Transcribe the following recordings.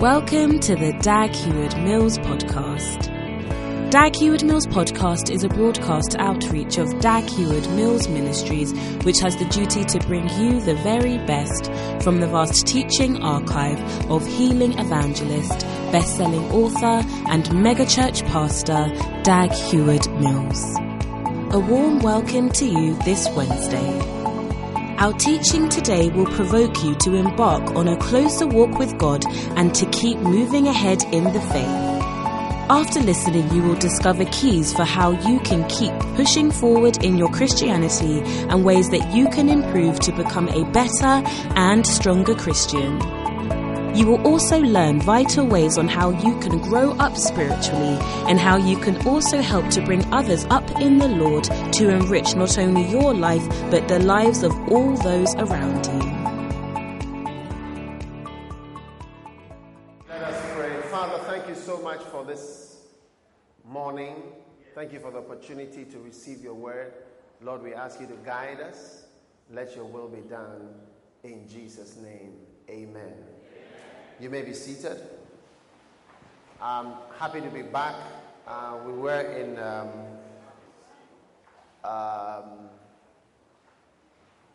Welcome to the Dag Heward Mills podcast. Dag Heward Mills podcast is a broadcast outreach of Dag Heward Mills Ministries, which has the duty to bring you the very best from the vast teaching archive of healing evangelist, best-selling author, and megachurch pastor Dag Heward Mills. A warm welcome to you this Wednesday. Our teaching today will provoke you to embark on a closer walk with God and to keep moving ahead in the faith. After listening, you will discover keys for how you can keep pushing forward in your Christianity and ways that you can improve to become a better and stronger Christian. You will also learn vital ways on how you can grow up spiritually and how you can also help to bring others up in the Lord to enrich not only your life but the lives of all those around you. Let us pray. Father, thank you so much for this morning. Thank you for the opportunity to receive your word. Lord, we ask you to guide us. Let your will be done in Jesus' name. Amen. You may be seated. I'm happy to be back. Uh, we were in um, um,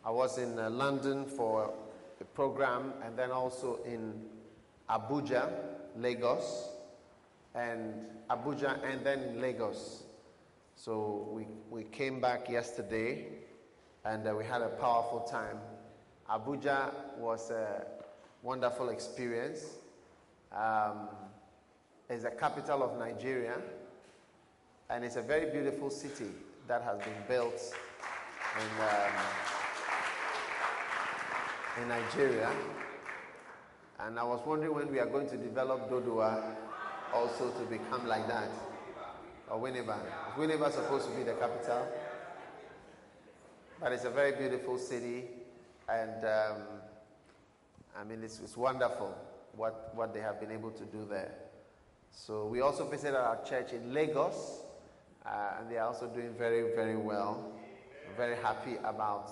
I was in uh, London for a program and then also in Abuja, Lagos, and Abuja and then Lagos. So we, we came back yesterday and uh, we had a powerful time. Abuja was a wonderful experience. Um, it's the capital of Nigeria, and it's a very beautiful city that has been built in, um, in Nigeria. And I was wondering when we are going to develop Dodowa also to become like that. Or Winneba. Is Winneba supposed to be the capital? But it's a very beautiful city, and um, I mean, it's, it's wonderful what, what they have been able to do there. So we also visited our church in Lagos, uh, and they are also doing very, very well. I'm very happy about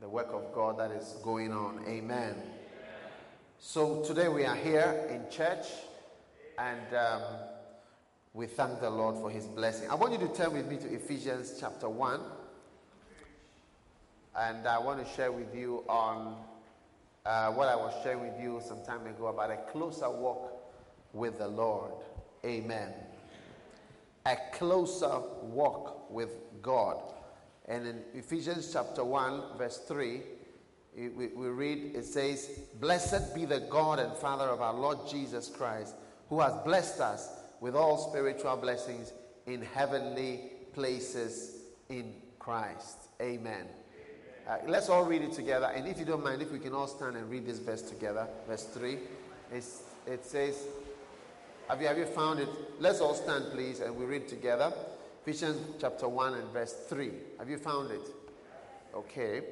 the work of God that is going on. Amen. So today we are here in church, and um, we thank the Lord for His blessing. I want you to turn with me to Ephesians chapter 1, and I want to share with you on uh, what I was sharing with you some time ago about a closer walk with the Lord. Amen. A closer walk with God. And in Ephesians chapter 1, verse 3, we, we read, it says, Blessed be the God and Father of our Lord Jesus Christ, who has blessed us with all spiritual blessings in heavenly places in Christ. Amen. Uh, let's all read it together. And if you don't mind, if we can all stand and read this verse together, verse 3. It's, it says, have you, have you found it? Let's all stand, please, and we read together. Ephesians chapter 1 and verse 3. Have you found it? Okay.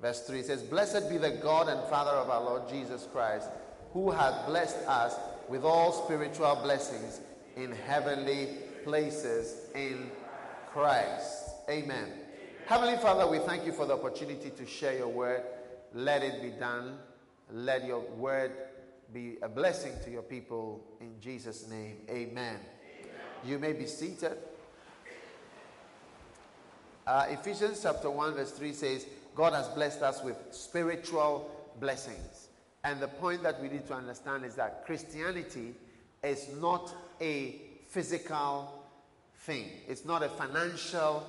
Verse 3 says, Blessed be the God and Father of our Lord Jesus Christ, who hath blessed us with all spiritual blessings in heavenly places in Christ. Amen. Heavenly Father, we thank you for the opportunity to share your word. Let it be done. Let your word be a blessing to your people in Jesus' name. Amen. Amen. You may be seated. Uh, Ephesians chapter 1, verse 3 says, God has blessed us with spiritual blessings. And the point that we need to understand is that Christianity is not a physical thing, it's not a financial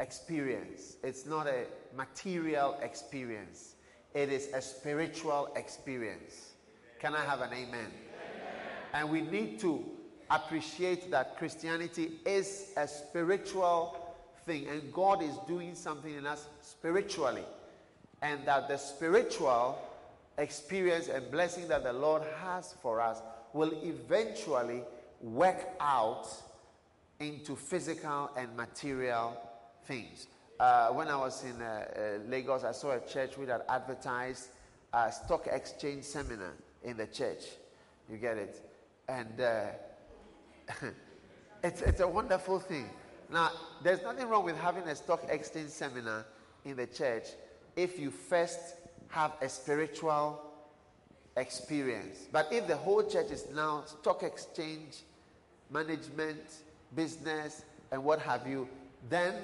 experience. It's not a material experience, it is a spiritual experience. Can I have an amen? amen? And we need to appreciate that Christianity is a spiritual thing, and God is doing something in us spiritually. And that the spiritual experience and blessing that the Lord has for us will eventually work out into physical and material things. Uh, when I was in uh, uh, Lagos, I saw a church which had advertised a stock exchange seminar in the church. You get it? And uh, it's, it's a wonderful thing. Now, there's nothing wrong with having a stock exchange seminar in the church if you first have a spiritual experience. But if the whole church is now stock exchange, management, business, and what have you, then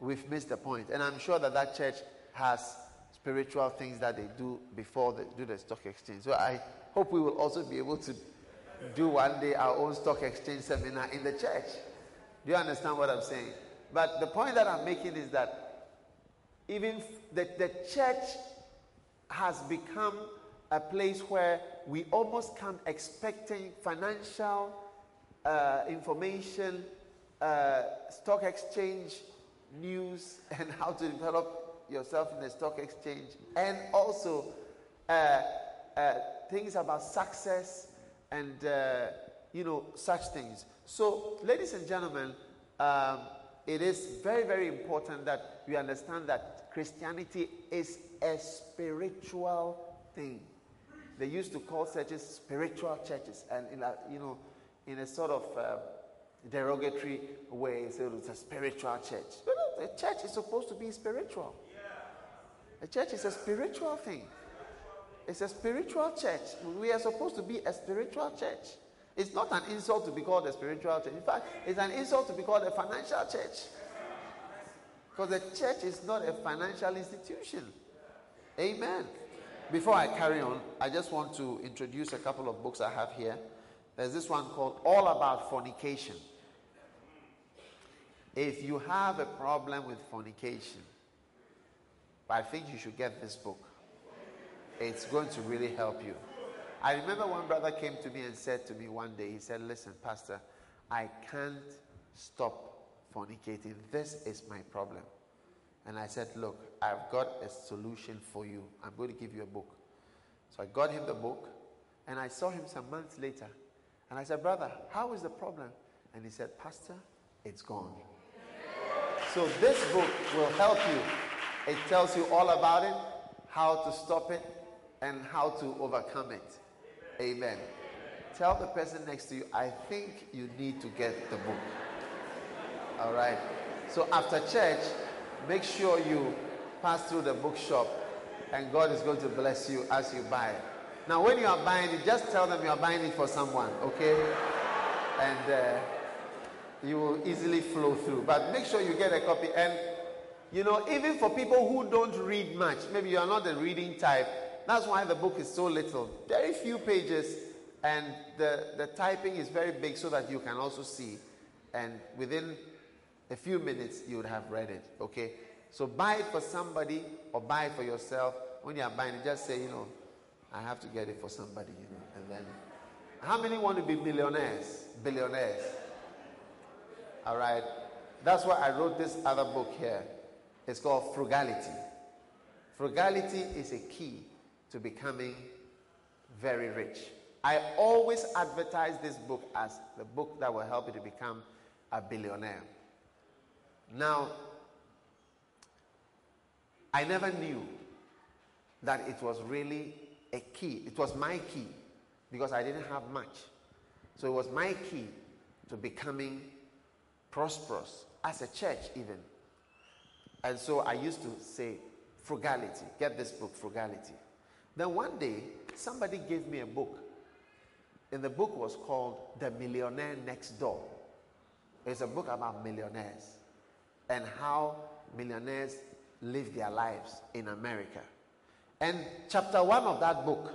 we've missed the point. And I'm sure that that church has spiritual things that they do before they do the stock exchange. So I hope we will also be able to do one day our own stock exchange seminar in the church. Do you understand what I'm saying? But the point that I'm making is that even the, the church has become a place where we almost come expecting financial uh, information, uh, stock exchange news, and how to develop yourself in the stock exchange, and also uh, uh things about success and uh, you know such things. So, ladies and gentlemen, um, it is very, very important that we understand that Christianity is a spiritual thing. They used to call churches spiritual churches, and in a, you know, in a sort of uh, derogatory way, say it's a spiritual church. The church is supposed to be spiritual. The church is a spiritual thing. It's a spiritual church. We are supposed to be a spiritual church. It's not an insult to be called a spiritual church. In fact, it's an insult to be called a financial church. Because the church is not a financial institution. Amen. Before I carry on, I just want to introduce a couple of books I have here. There's this one called All About Fornication. If you have a problem with fornication, I think you should get this book. It's going to really help you. I remember one brother came to me and said to me one day, he said, Listen, Pastor, I can't stop fornicating. This is my problem. And I said, Look, I've got a solution for you. I'm going to give you a book. So I got him the book, and I saw him some months later. And I said, Brother, how is the problem? And he said, Pastor, it's gone. So this book will help you. It tells you all about it, how to stop it, and how to overcome it. Amen. Tell the person next to you, I think you need to get the book. All right. So after church, make sure you pass through the bookshop and God is going to bless you as you buy it. Now, when you are buying it, just tell them you are buying it for someone, okay? And uh, you will easily flow through. But make sure you get a copy. And, you know, even for people who don't read much, maybe you are not the reading type, that's why the book is so little. Very few pages, and the, the typing is very big so that you can also see. And within a few minutes, you would have read it, okay? So buy it for somebody or buy it for yourself. When you are buying it, just say, you know, I have to get it for somebody, you know. And then, how many want to be millionaires, billionaires? All right. That's why I wrote this other book here. It's called Frugality. Frugality is a key to becoming very rich. I always advertise this book as the book that will help you to become a billionaire. Now, I never knew that it was really a key. It was my key because I didn't have much. So it was my key to becoming prosperous as a church, even. And so I used to say, frugality. Get this book, Frugality. Then one day, somebody gave me a book. And the book was called The Millionaire Next Door. It's a book about millionaires and how millionaires live their lives in America. And chapter one of that book,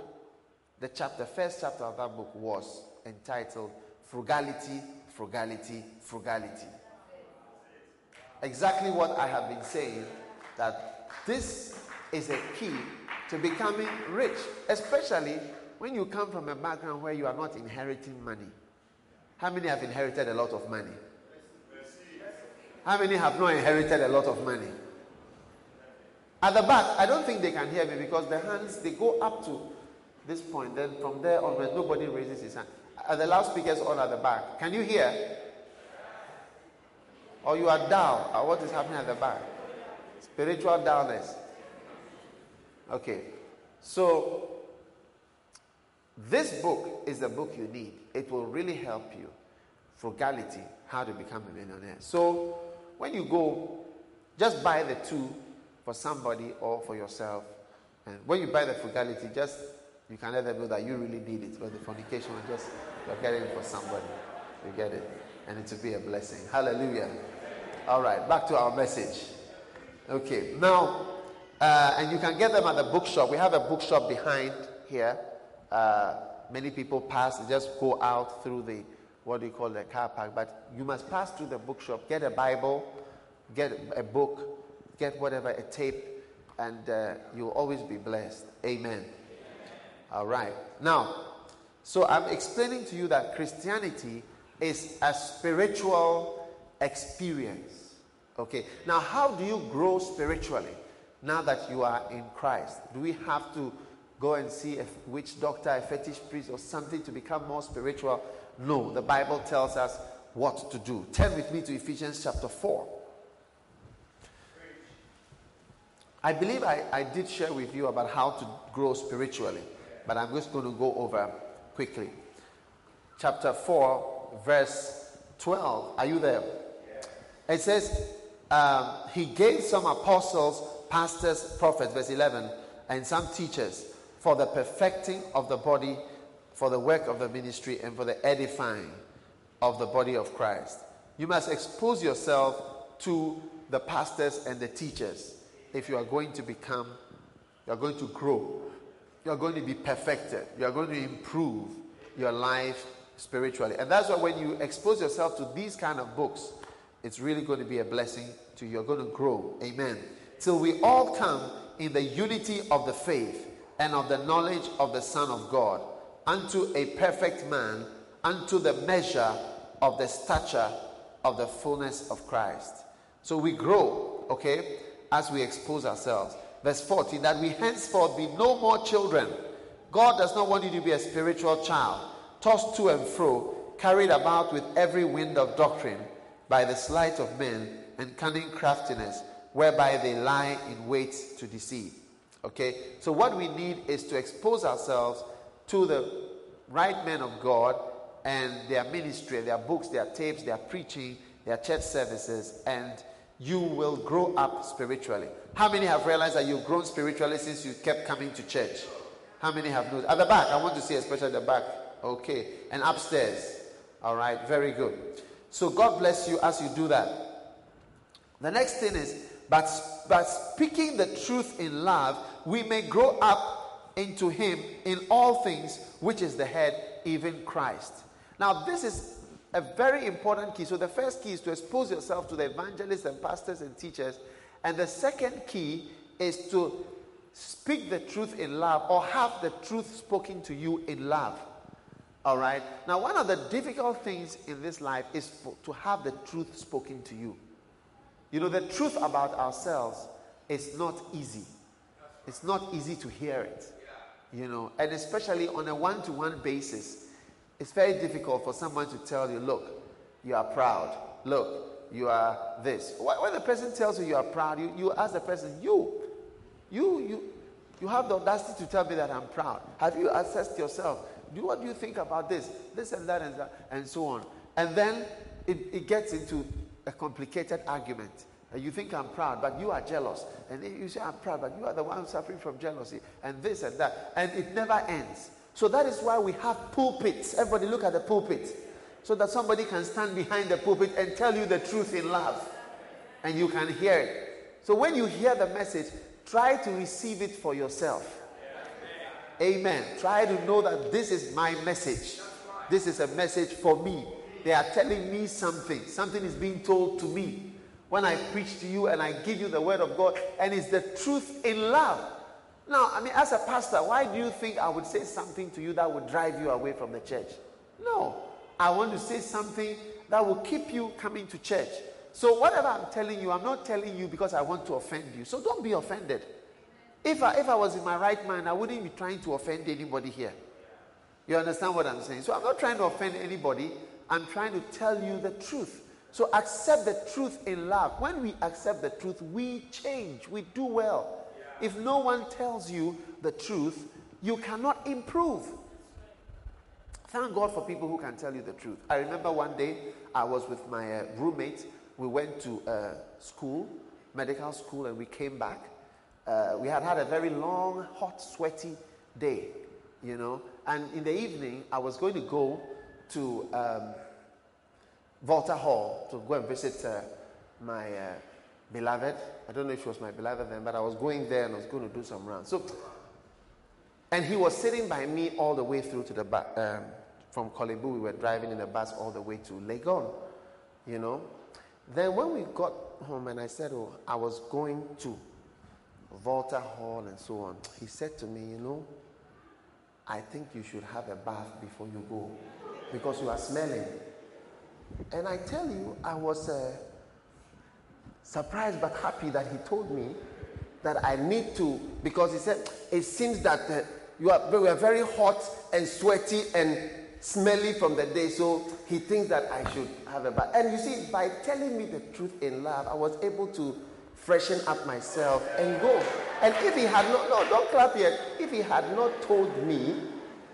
the chapter, first chapter of that book was entitled Frugality, Frugality, Frugality. Exactly what I have been saying that this is a key to becoming rich, especially when you come from a background where you are not inheriting money. How many have inherited a lot of money? How many have not inherited a lot of money? At the back, I don't think they can hear me because the hands they go up to this point. Then from there onwards, nobody raises his hand. Are the loudspeakers on at the back? Can you hear? Or you are down? Or what is happening at the back? Spiritual dullness. Okay. So, this book is the book you need. It will really help you. Frugality, how to become a millionaire. So, when you go, just buy the two for somebody or for yourself. And when you buy the frugality, just You can let them know that you really need it, but the fornication is just you're getting it for somebody. You get it, and it will be a blessing. Hallelujah. All right, back to our message. Okay, now, uh, and you can get them at the bookshop. We have a bookshop behind here. Uh, many people pass, just go out through the what do you call the car park, but you must pass through the bookshop, get a Bible, get a book, get whatever, a tape, and uh, you'll always be blessed. Amen. All right. Now, so I'm explaining to you that Christianity is a spiritual experience. Okay. Now, how do you grow spiritually now that you are in Christ? Do we have to go and see a witch doctor, a fetish priest, or something to become more spiritual? No. The Bible tells us what to do. Turn with me to Ephesians chapter 4. I believe I, I did share with you about how to grow spiritually, but I'm just going to go over quickly. Chapter 4, verse 12. Are you there? It says, um, He gave some apostles, pastors, prophets, verse 11, and some teachers for the perfecting of the body, for the work of the ministry, and for the edifying of the body of Christ. You must expose yourself to the pastors and the teachers if you are going to become, you are going to grow, you are going to be perfected, you are going to improve your life spiritually. And that's why when you expose yourself to these kind of books, it's really going to be a blessing to you. You're going to grow. Amen. Till we all come in the unity of the faith and of the knowledge of the Son of God, unto a perfect man, unto the measure of the stature of the fullness of Christ. So we grow, okay? as we expose ourselves. Verse 14 that we henceforth be no more children. God does not want you to be a spiritual child, tossed to and fro, carried about with every wind of doctrine by the sleight of men and cunning craftiness, whereby they lie in wait to deceive. Okay? So, what we need is to expose ourselves to the right men of God and their ministry, their books, their tapes, their preaching, their church services, and you will grow up spiritually. How many have realized that you've grown spiritually since you kept coming to church? How many have noticed? At the back, I want to see, especially at the back. Okay. And upstairs. All right. Very good. So God bless you as you do that. The next thing is, but, but speaking the truth in love, we may grow up into Him in all things, which is the head, even Christ. Now, this is a very important key. So, the first key is to expose yourself to the evangelists and pastors and teachers. And the second key is to speak the truth in love or have the truth spoken to you in love. All right? Now, one of the difficult things in this life is for, to have the truth spoken to you. You know, the truth about ourselves is not easy. It's not easy to hear it. You know, and especially on a one to one basis it's very difficult for someone to tell you, look, you are proud. Look, you are this. When the person tells you you are proud, you, you ask the person, you, you, you, you have the audacity to tell me that I'm proud. Have you assessed yourself? Do what do you think about this, this and that and that, and so on. And then it, it gets into a complicated argument. You think I'm proud, but you are jealous. And you say I'm proud, but you are the one suffering from jealousy, and this and that. And it never ends. So that is why we have pulpits. Everybody look at the pulpit. So that somebody can stand behind the pulpit and tell you the truth in love. And you can hear it. So when you hear the message, try to receive it for yourself. Amen. Try to know that this is my message. This is a message for me. They are telling me something. Something is being told to me. When I preach to you and I give you the word of God, and it's the truth in love. Now, I mean, as a pastor, why do you think I would say something to you that would drive you away from the church? No. I want to say something that will keep you coming to church. So, whatever I'm telling you, I'm not telling you because I want to offend you. So, don't be offended. If I, if I was in my right mind, I wouldn't be trying to offend anybody here. You understand what I'm saying? So, I'm not trying to offend anybody. I'm trying to tell you the truth. So, accept the truth in love. When we accept the truth, we change, we do well. If no one tells you the truth, you cannot improve. Thank God for people who can tell you the truth. I remember one day I was with my uh, roommate. We went to uh, school, medical school, and we came back. Uh, we had had a very long, hot, sweaty day. you know. And in the evening, I was going to go to um, Volta Hall to go and visit uh, my uh, beloved. I don't know if she was my beloved then, but I was going there and I was going to do some rounds. So, and he was sitting by me all the way through to the back, Um, from Korle Bu, we were driving in a bus all the way to Legon, you know. Then when we got home and I said, oh, I was going to Volta Hall and so on, he said to me, you know, I think you should have a bath before you go because you are smelling. And I tell you, I was uh, surprised but happy that he told me that I need to, because he said, it seems that uh, you are, we are very hot and sweaty and smelly from the day, so he thinks that I should have a bath. And you see, by telling me the truth in love, I was able to freshen up myself and go. And if he had not, no, don't clap yet. If he had not told me,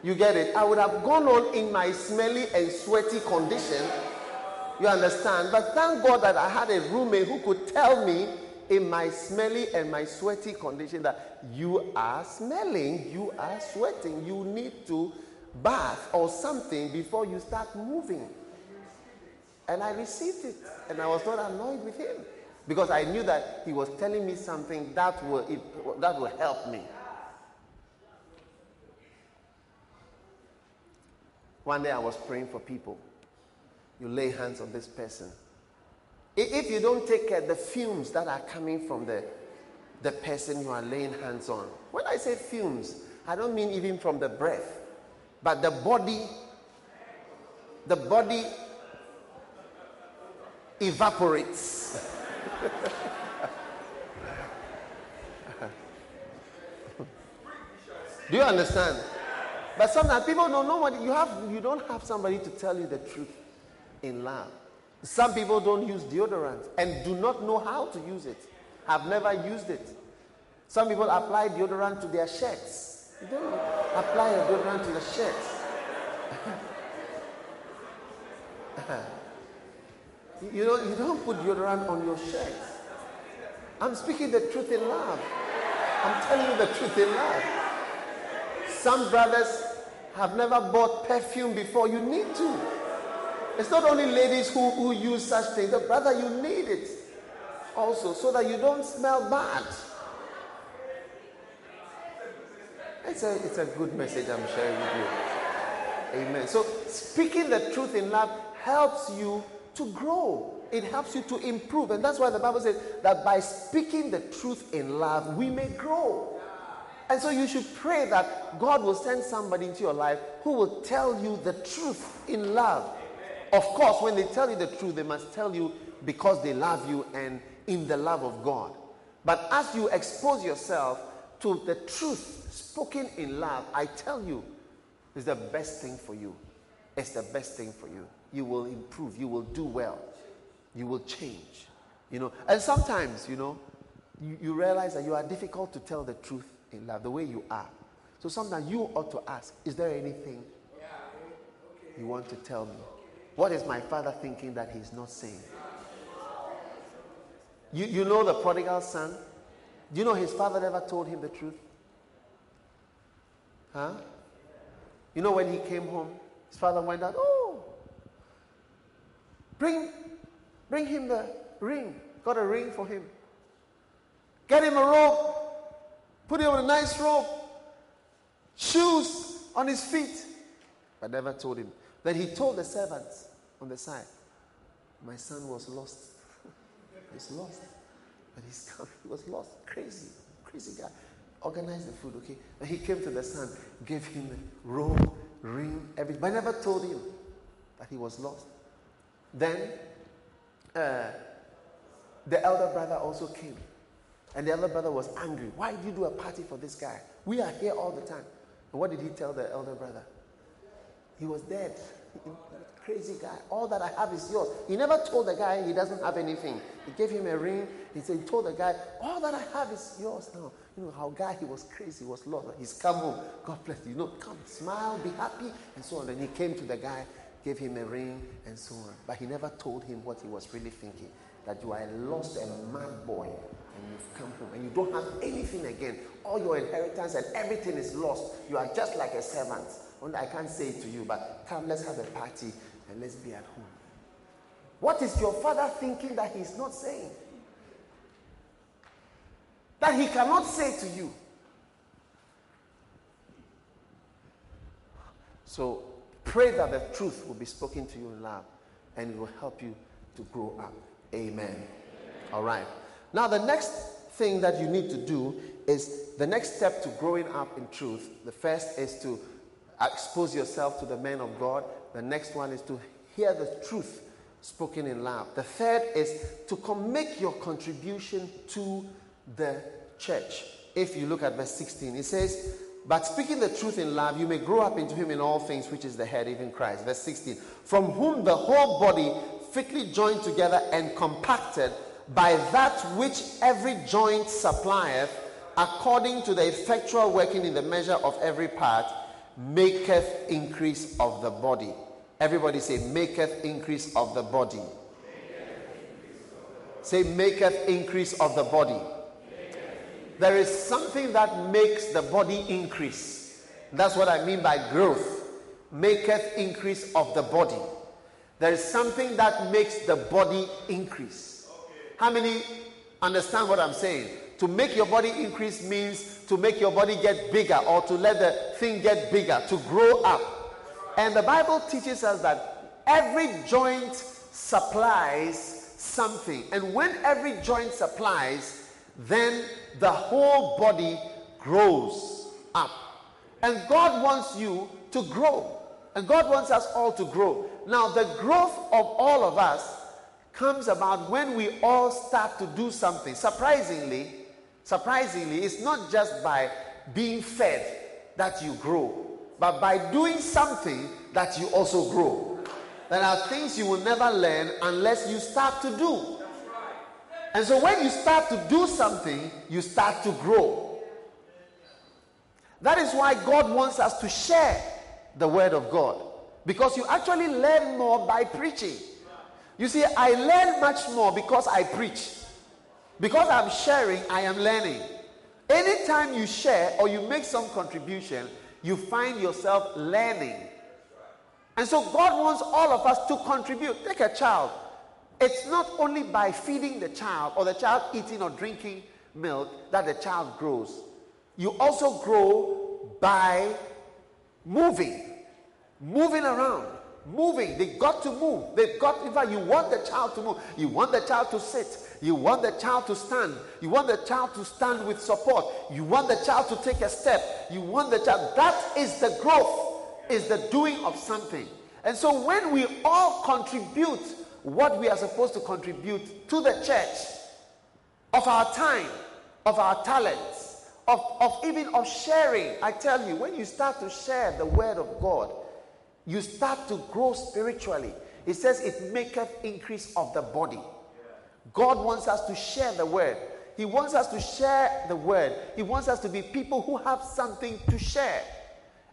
you get it, I would have gone on in my smelly and sweaty condition. You understand? But thank God that I had a roommate who could tell me in my smelly and my sweaty condition that you are smelling, you are sweating, you need to bath or something before you start moving. And I received it, and I was not annoyed with him because I knew that he was telling me something that will, that will help me. One day I was praying for people. You lay hands on this person. If you don't take care, the fumes that are coming from the, the person you are laying hands on. When I say fumes, I don't mean even from the breath, but the body, the body evaporates. Do you understand? But sometimes people don't know what you have. You don't have somebody to tell you the truth in love. Some people don't use deodorant and do not know how to use it. Have never used it. Some people apply deodorant to their shirts. You don't apply a deodorant to the shirts. you know, you don't put deodorant on your shirts. I'm speaking the truth in love. I'm telling you the truth in love. Some brothers have never bought perfume before. You need to. It's not only ladies who, who use such things, but brother, you need it also so that you don't smell bad. It's a, it's a good message I'm sharing with you. Amen. So, speaking the truth in love helps you to grow, it helps you to improve. And that's why the Bible says that by speaking the truth in love, we may grow. And so you should pray that God will send somebody into your life who will tell you the truth in love. Of course, when they tell you the truth, they must tell you because they love you and in the love of God. But as you expose yourself to the truth spoken in love, I tell you, is the best thing for you. It's the best thing for you. You will improve. You will do well. You will change. You know, and sometimes, you know, you, you realize that you are difficult to tell the truth in love, the way you are. So sometimes you ought to ask, is there anything you want to tell me? What is my father thinking that he's not saying? You, you know the prodigal son? Do you know his father never told him the truth? Huh? You know when he came home, his father went out, oh, bring, bring him the ring. Got a ring for him. Get him a robe. Put him on a nice robe. Shoes on his feet. But never told him. Then he told the servants on the side, My son was lost. he's lost. But. He was lost. Crazy. Crazy guy. Organized the food, okay? And he came to the son, gave him robe, ring, everything. But I never told him that he was lost. Then uh, the elder brother also came. And the elder brother was angry. Why did you do a party for this guy? We are here all the time. And what did he tell the elder brother? He was dead. Crazy guy. All that I have is yours. He never told the guy he doesn't have anything. He gave him a ring. He said, he told the guy, All that I have is yours now. You know how guy he was crazy, he was lost. He's come home. God bless you. You know, come, smile, be happy, and so on. And he came to the guy, gave him a ring, and so on. But he never told him what he was really thinking. That you are a lost and mad boy, and you've come home and you don't have anything again. All your inheritance and everything is lost. You are just like a servant. I can't say it to you, but come, let's have a party and let's be at home. What is your father thinking that he's not saying? That he cannot say to you. So pray that the truth will be spoken to you in love and it will help you to grow up. Amen. All right. Now, the next thing that you need to do is the next step to growing up in truth. The first is to expose yourself to the men of God. The next one is to hear the truth spoken in love. The third is to make your contribution to the church. If you look at verse 16, it says, But speaking the truth in love, you may grow up into him in all things, which is the head, even Christ. Verse 16, From whom the whole body fitly joined together and compacted by that which every joint supplieth, according to the effectual working in the measure of every part, maketh increase of the body. Everybody say, maketh increase of the body. Say, maketh increase of the body. There is something that makes the body increase. That's what I mean by growth. Maketh increase of the body. There is something that makes the body increase. How many understand what I'm saying? To make your body increase means to make your body get bigger or to let the thing get bigger, to grow up. And the Bible teaches us that every joint supplies something. And when every joint supplies, then the whole body grows up. And God wants you to grow. And God wants us all to grow. Now, the growth of all of us comes about when we all start to do something. Surprisingly, surprisingly, it's not just by being fed that you grow, but by doing something that you also grow. There are things you will never learn unless you start to do. And so when you start to do something, you start to grow. That is why God wants us to share the word of God. Because you actually learn more by preaching. You see, I learn much more because I preach. Because I'm sharing, I am learning. Anytime you share or you make some contribution, you find yourself learning. And so God wants all of us to contribute. Take a child. It's not only by feeding the child or the child eating or drinking milk that the child grows. You also grow by moving, moving around, moving. They got to move. They've got, in fact, you want the child to move. You want the child to sit. You want the child to stand. You want the child to stand with support. You want the child to take a step. You want the child. That is the growth, is the doing of something. And so when we all contribute what we are supposed to contribute to the church, of our time, of our talents, of, of even of sharing. I tell you, when you start to share the word of God, you start to grow spiritually. It says it maketh increase of the body. God wants us to share the word. He wants us to share the word. He wants us to be people who have something to share.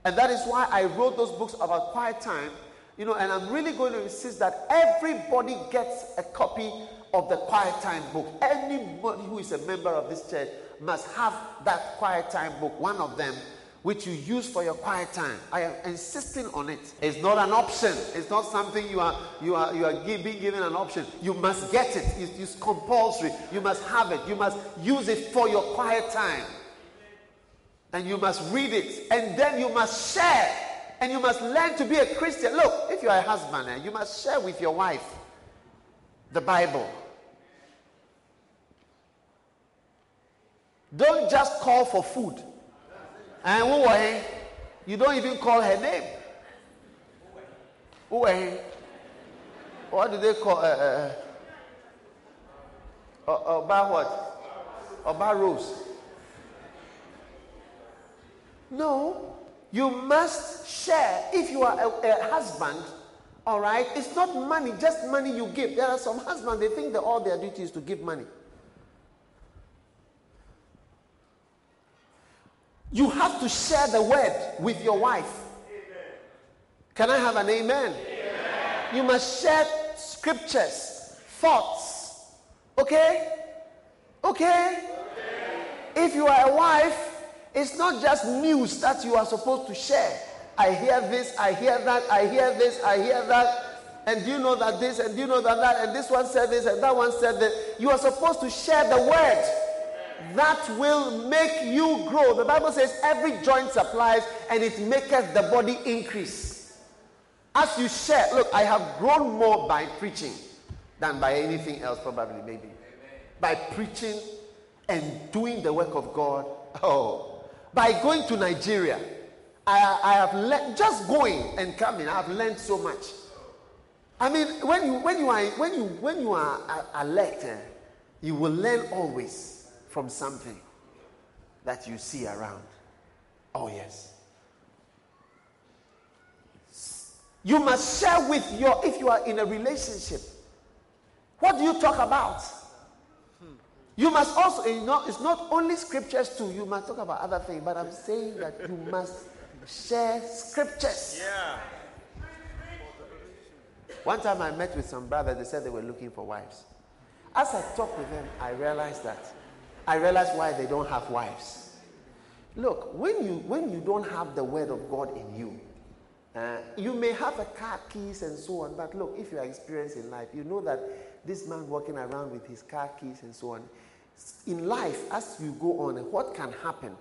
And that is why I wrote those books about quiet time. You know, and I'm really going to insist that everybody gets a copy of the quiet time book. Anybody who is a member of this church must have that quiet time book, one of them, which you use for your quiet time. I am insisting on it. It's not an option. It's not something you are you are you are being given an option. You must get it. It's, it's compulsory. You must have it. You must use it for your quiet time. And you must read it. And then you must share. And you must learn to be a Christian. Look, if you are a husband, eh, you must share with your wife the Bible. Don't just call for food. And you don't even call her name. What do they call uh, uh, uh, about what? About Rose. No, you must share. If you are a, a, husband, all right, it's not money, just money you give. There are some husbands, they think that all their duty is to give money. You have to share the word with your wife. Can I have an amen? amen? You must share scriptures, thoughts. Okay? Okay? If you are a wife, it's not just news that you are supposed to share. I hear this, I hear that, I hear this, I hear that. And do you know that this, and do you know that that, and this one said this, and that one said that. You are supposed to share the word that will make you grow. The Bible says every joint supplies and it maketh the body increase. As you share, look, I have grown more by preaching than by anything else, probably, maybe. By preaching and doing the work of God. Oh, by going to Nigeria, I, I have learned, just going and coming, I have learned so much. I mean, when you, when you are, when you, when you are alert, eh, you will learn always from something that you see around. Oh, yes. You must share with your, if you are in a relationship, what do you talk about? You must also, you know, it's not only scriptures too, you must talk about other things, but I'm saying that you must share scriptures. Yeah. One time I met with some brothers, they said they were looking for wives. As I talked with them, I realized that I realize why they don't have wives. Look, when you when you don't have the word of God in you, uh, you may have a car keys and so on, but look, if you are experienced in life, you know that this man walking around with his car keys and so on, in life, as you go on, what can happen?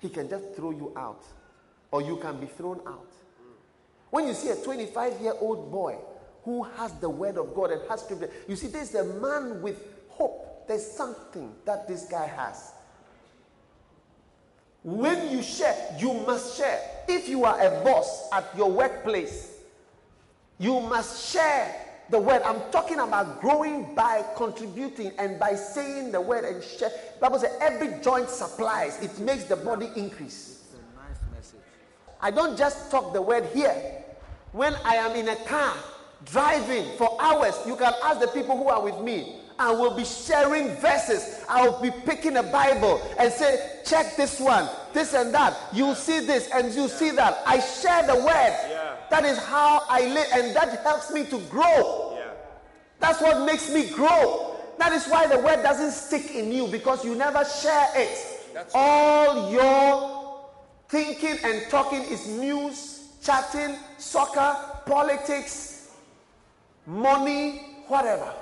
He can just throw you out, or you can be thrown out. When you see a 25 year old boy who has the word of God and has scripture, you see, there's a man with hope there's something that this guy has. When you share, you must share. If you are a boss at your workplace, you must share the word. I'm talking about growing by contributing and by saying the word and share. Bible says every joint supplies, it makes the body increase. It's a nice message. I don't just talk the word here. When I am in a car driving for hours, you can ask the people who are with me. I will be sharing verses. I will be picking a Bible and say, check this one, this and that. You see this and you see that. I share the word. Yeah. That is how I live, and that helps me to grow. Yeah. That's what makes me grow. That is why the word doesn't stick in you because you never share it. That's All your thinking and talking is news, chatting, soccer, politics, money, whatever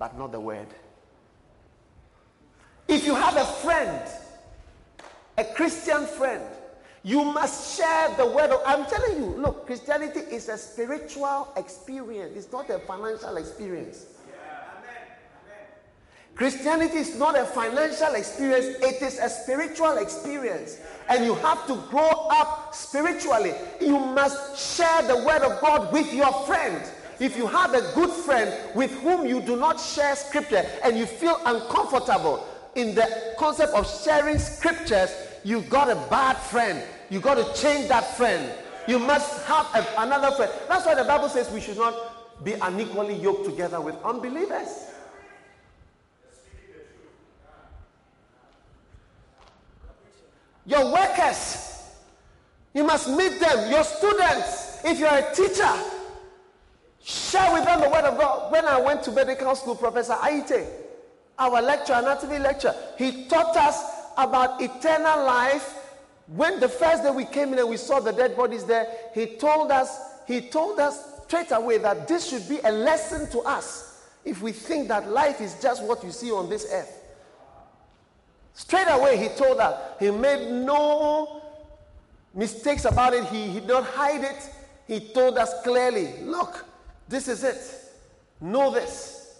but not the word. If you have a friend, a Christian friend, you must share the word of I'm telling you, look, Christianity is a spiritual experience. It's not a financial experience. Christianity is not a financial experience, it is a spiritual experience. And you have to grow up spiritually. You must share the word of God with your friend. If you have a good friend with whom you do not share scripture and you feel uncomfortable in the concept of sharing scriptures, you got a bad friend. You got to change that friend. You must have a, another friend. That's why the Bible says we should not be unequally yoked together with unbelievers. Your workers, you must meet them. Your students, if you're a teacher, Share with them the word of God. When I went to medical school, Professor Aite, our lecture, anatomy lecture, he taught us about eternal life. When the first day we came in and we saw the dead bodies there, he told us, he told us straight away that this should be a lesson to us if we think that life is just what you see on this earth. Straight away, he told us, he made no mistakes about it, he, he did not hide it. He told us clearly, look, this is it. Know this.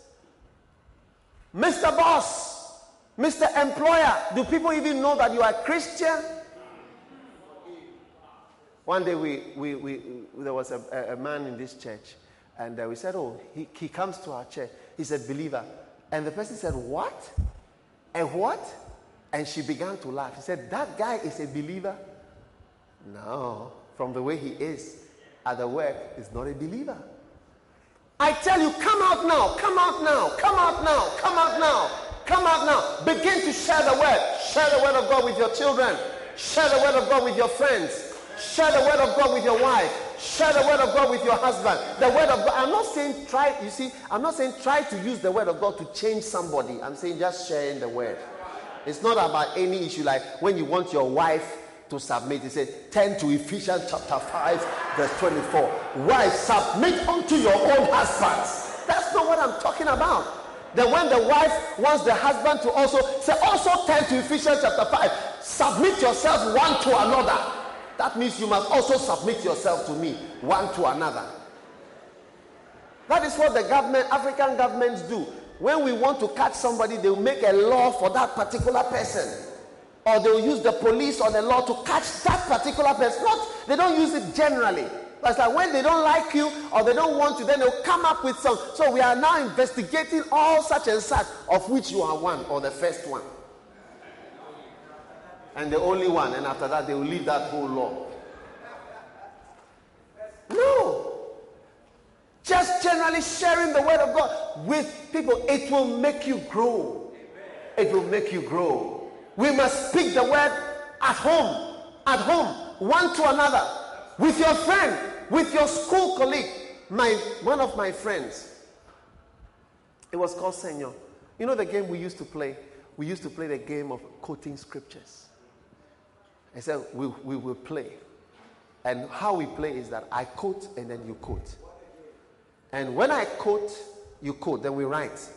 Mr. Boss, Mr. Employer, do people even know that you are Christian? One day we, we, we, there was a, a man in this church, and uh, we said, Oh, he, he comes to our church. He's a believer. And the person said, What? And what? And she began to laugh. He said, That guy is a believer? No, from the way he is at the work, he's not a believer. I tell you, come out now, come out now, come out now, come out now, come out now. Begin to share the word. Share the word of God with your children. Share the word of God with your friends. Share the word of God with your wife. Share the word of God with your husband. The word of God. I'm not saying try, you see, I'm not saying try to use the word of God to change somebody. I'm saying just sharing the word. It's not about any issue like when you want your wife to submit. He said, turn to Ephesians chapter 5, verse 24. Wives, submit unto your own husbands. That's not what I'm talking about. Then when the wife wants the husband to also say, also turn to Ephesians chapter 5. Submit yourselves one to another. That means you must also submit yourself to me, one to another. That is what the government, African governments do. When we want to catch somebody, they will make a law for that particular person. Or they will use the police or the law to catch that particular person. Not, they don't use it generally. It's like when they don't like you or they don't want you, then they'll come up with some. So we are now investigating all such and such, of which you are one or the first one. And the only one. And after that, they will leave that whole law. No. Just generally sharing the word of God with people, it will make you grow. It will make you grow. We must speak the word at home, at home, one to another, with your friend, with your school colleague. My one of my friends, it was called Senor. You know the game we used to play? We used to play the game of quoting scriptures. I said, we, we will play. And how we play is that I quote and then you quote. And when I quote, you quote, then we write.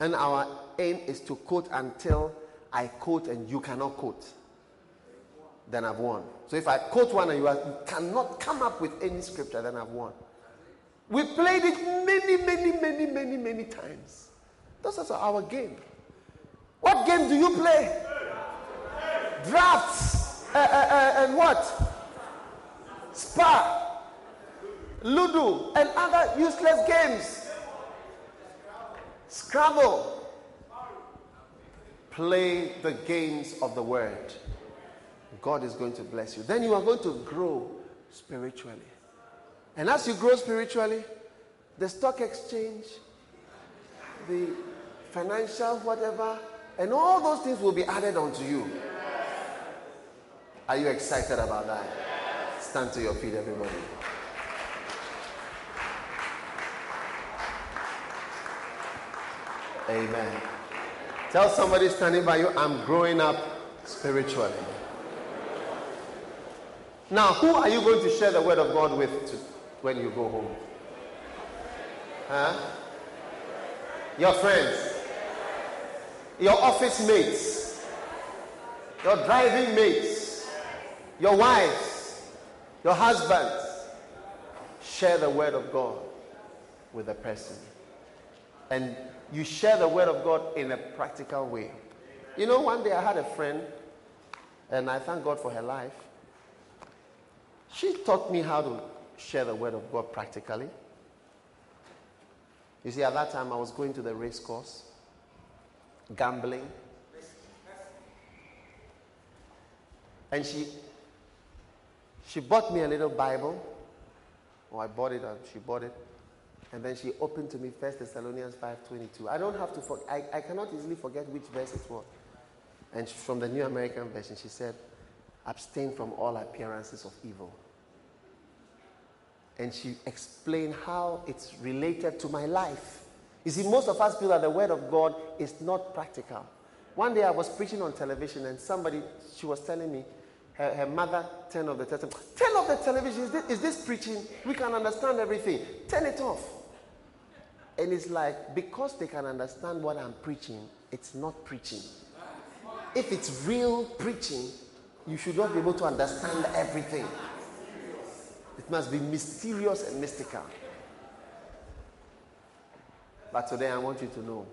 And our aim is to quote until I quote and you cannot quote. Then I've won. So if I quote one and you, are, you cannot come up with any scripture, then I've won. We played it many, many, many, many, many times. This is our game. What game do you play? Drafts. Uh, uh, uh, and what? Spa. Ludo. And other useless games. Scrabble. Play the games of the word. God is going to bless you. Then you are going to grow spiritually. And as you grow spiritually, the stock exchange, the financial whatever, and all those things will be added onto you. Are you excited about that? Stand to your feet, everybody. Amen. Tell somebody standing by you, I'm growing up spiritually. Now, who are you going to share the word of God with to, when you go home? Huh? Your friends, your office mates, your driving mates, your wives, your husbands. Share the word of God with the person. And you share the word of God in a practical way. You know, one day I had a friend, and I thank God for her life. She taught me how to share the word of God practically. You see, at that time I was going to the race course, gambling. And she she bought me a little Bible. Or oh, I bought it, and she bought it. And then she opened to me First Thessalonians 5.22. I don't have to, I, I cannot easily forget which verse it was. And from the New American Version, she said, abstain from all appearances of evil. And she explained how it's related to my life. You see, most of us feel that the Word of God is not practical. One day I was preaching on television, and somebody, she was telling me, her, her mother turned off the television. Turn off the television. Is this, is this preaching? We can understand everything. Turn it off. And it's like, because they can understand what I'm preaching, it's not preaching. If it's real preaching, you should not be able to understand everything. It must be mysterious and mystical. But today I want you to know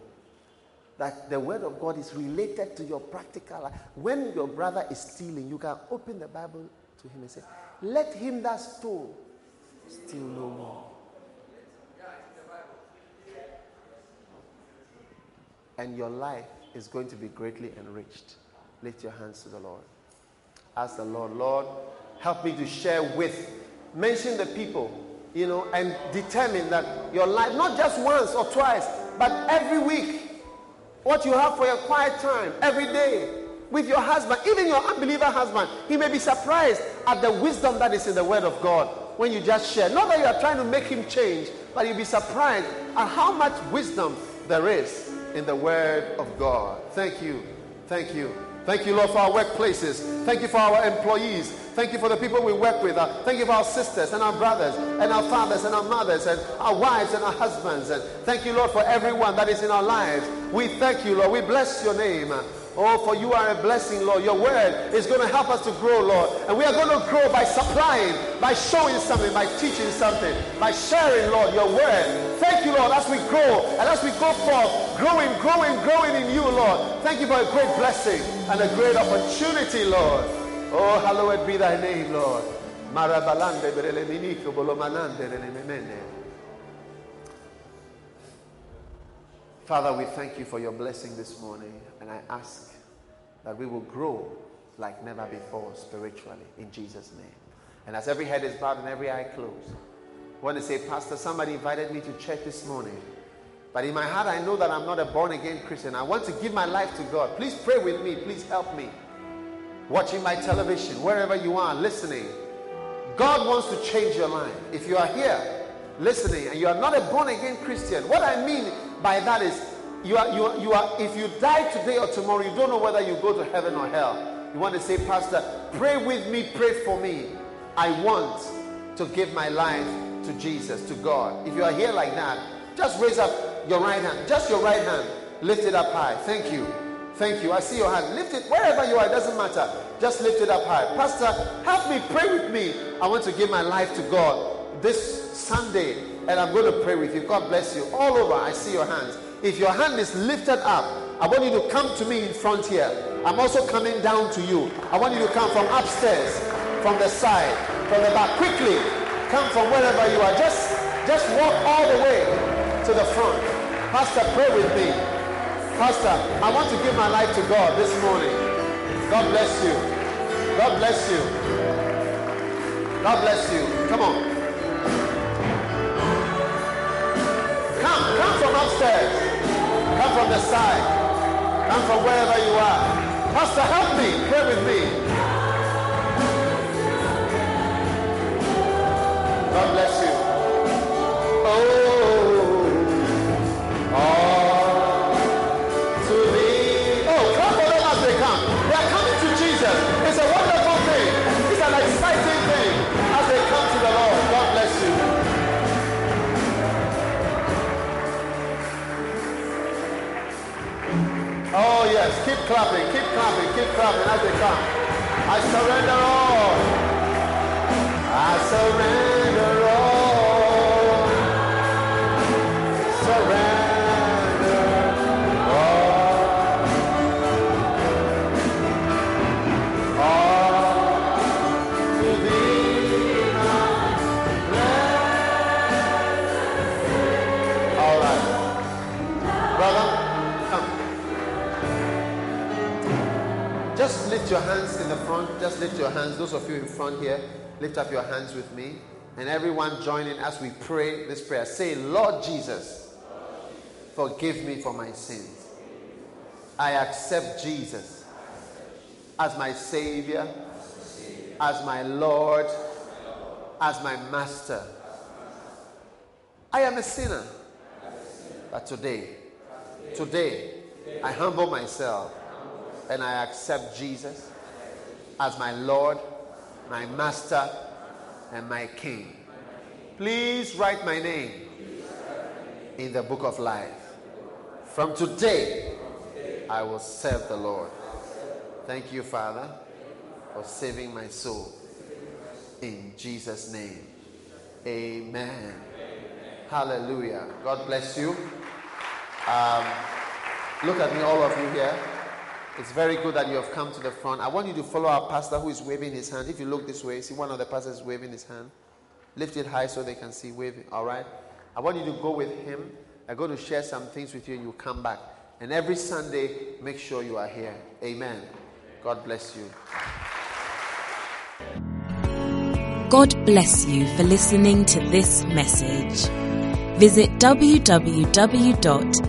that the word of God is related to your practical life. When your brother is stealing, you can open the Bible to him and say, Let him that stole steal no more. And your life is going to be greatly enriched. Lift your hands to the Lord. Ask the Lord, Lord, help me to share with, mention the people, you know, and determine that your life, not just once or twice, but every week, what you have for your quiet time every day with your husband, even your unbeliever husband, he may be surprised at the wisdom that is in the Word of God when you just share. Not that you are trying to make Him change, but you'll be surprised at how much wisdom there is in the Word of God. Thank you. Thank you. Thank you, Lord, for our workplaces. Thank you for our employees. Thank you for the people we work with. Uh, thank you for our sisters and our brothers and our fathers and our mothers and our wives and our husbands. And thank you, Lord, for everyone that is in our lives. We thank you, Lord. We bless your name. Oh, for you are a blessing, Lord. Your word is going to help us to grow, Lord. And we are going to grow by supplying, by showing something, by teaching something, by sharing, Lord, your word. Thank you, Lord, as we grow and as we go forth, growing, growing, growing in you, Lord. Thank you for a great blessing and a great opportunity, Lord. Oh, hallowed be thy name, Lord. Marabalande Father, we thank you for your blessing this morning, and I ask that we will grow like never before spiritually in Jesus' name. And as every head is bowed and every eye closed, I want to say, Pastor, somebody invited me to church this morning. But in my heart, I know that I'm not a born again Christian. I want to give my life to God. Please pray with me. Please help me. Watching my television, wherever you are, listening. God wants to change your life. If you are here listening and you are not a born again Christian, what I mean by that is you are, you, are, you are, if you die today or tomorrow, you don't know whether you go to heaven or hell. You want to say, Pastor, pray with me, pray for me. I want to give my life to Jesus, to God. If you are here like that, just raise up your right hand. Just your right hand. Lift it up high. Thank you. Thank you. I see your hand. Lift it wherever you are. It doesn't matter. Just lift it up high. Pastor, help me. Pray with me. I want to give my life to God this Sunday and I'm going to pray with you. God bless you. All over, I see your hands. If your hand is lifted up, I want you to come to me in front here. I'm also coming down to you. I want you to come from upstairs, from the side, from the back. Quickly, come from wherever you are. Just, just walk all the way to the front. Pastor, pray with me. Pastor, I want to give my life to God this morning. God bless you. God bless you. God bless you. Come on. Come, come from upstairs. Come from the side. Come from wherever you are. Pastor, help me. Pray with me. God bless you. Oh. Keep clapping, keep clapping, keep clapping as they come. I surrender all. I surrender lift your hands in the front. Just lift your hands. Those of you in front here, lift up your hands with me. And everyone join in as we pray this prayer. Say, Lord Jesus, forgive me for my sins. I accept Jesus as my Savior, as my Lord, as my Master. I am a sinner. But today, today, I humble myself and I accept Jesus as my Lord, my Master, and my King. Please write my name in the book of life. From today, I will serve the Lord. Thank you, Father, for saving my soul. In Jesus' name, amen. Hallelujah. God bless you. Um, look at me, all of you here. It's very good that you have come to the front. I want you to follow our pastor who is waving his hand. If you look this way, see one of the pastors waving his hand. Lift it high so they can see waving. All right? I want you to go with him. I'm going to share some things with you and you come back. And every Sunday, make sure you are here. Amen. God bless you. God bless you for listening to this message. Visit www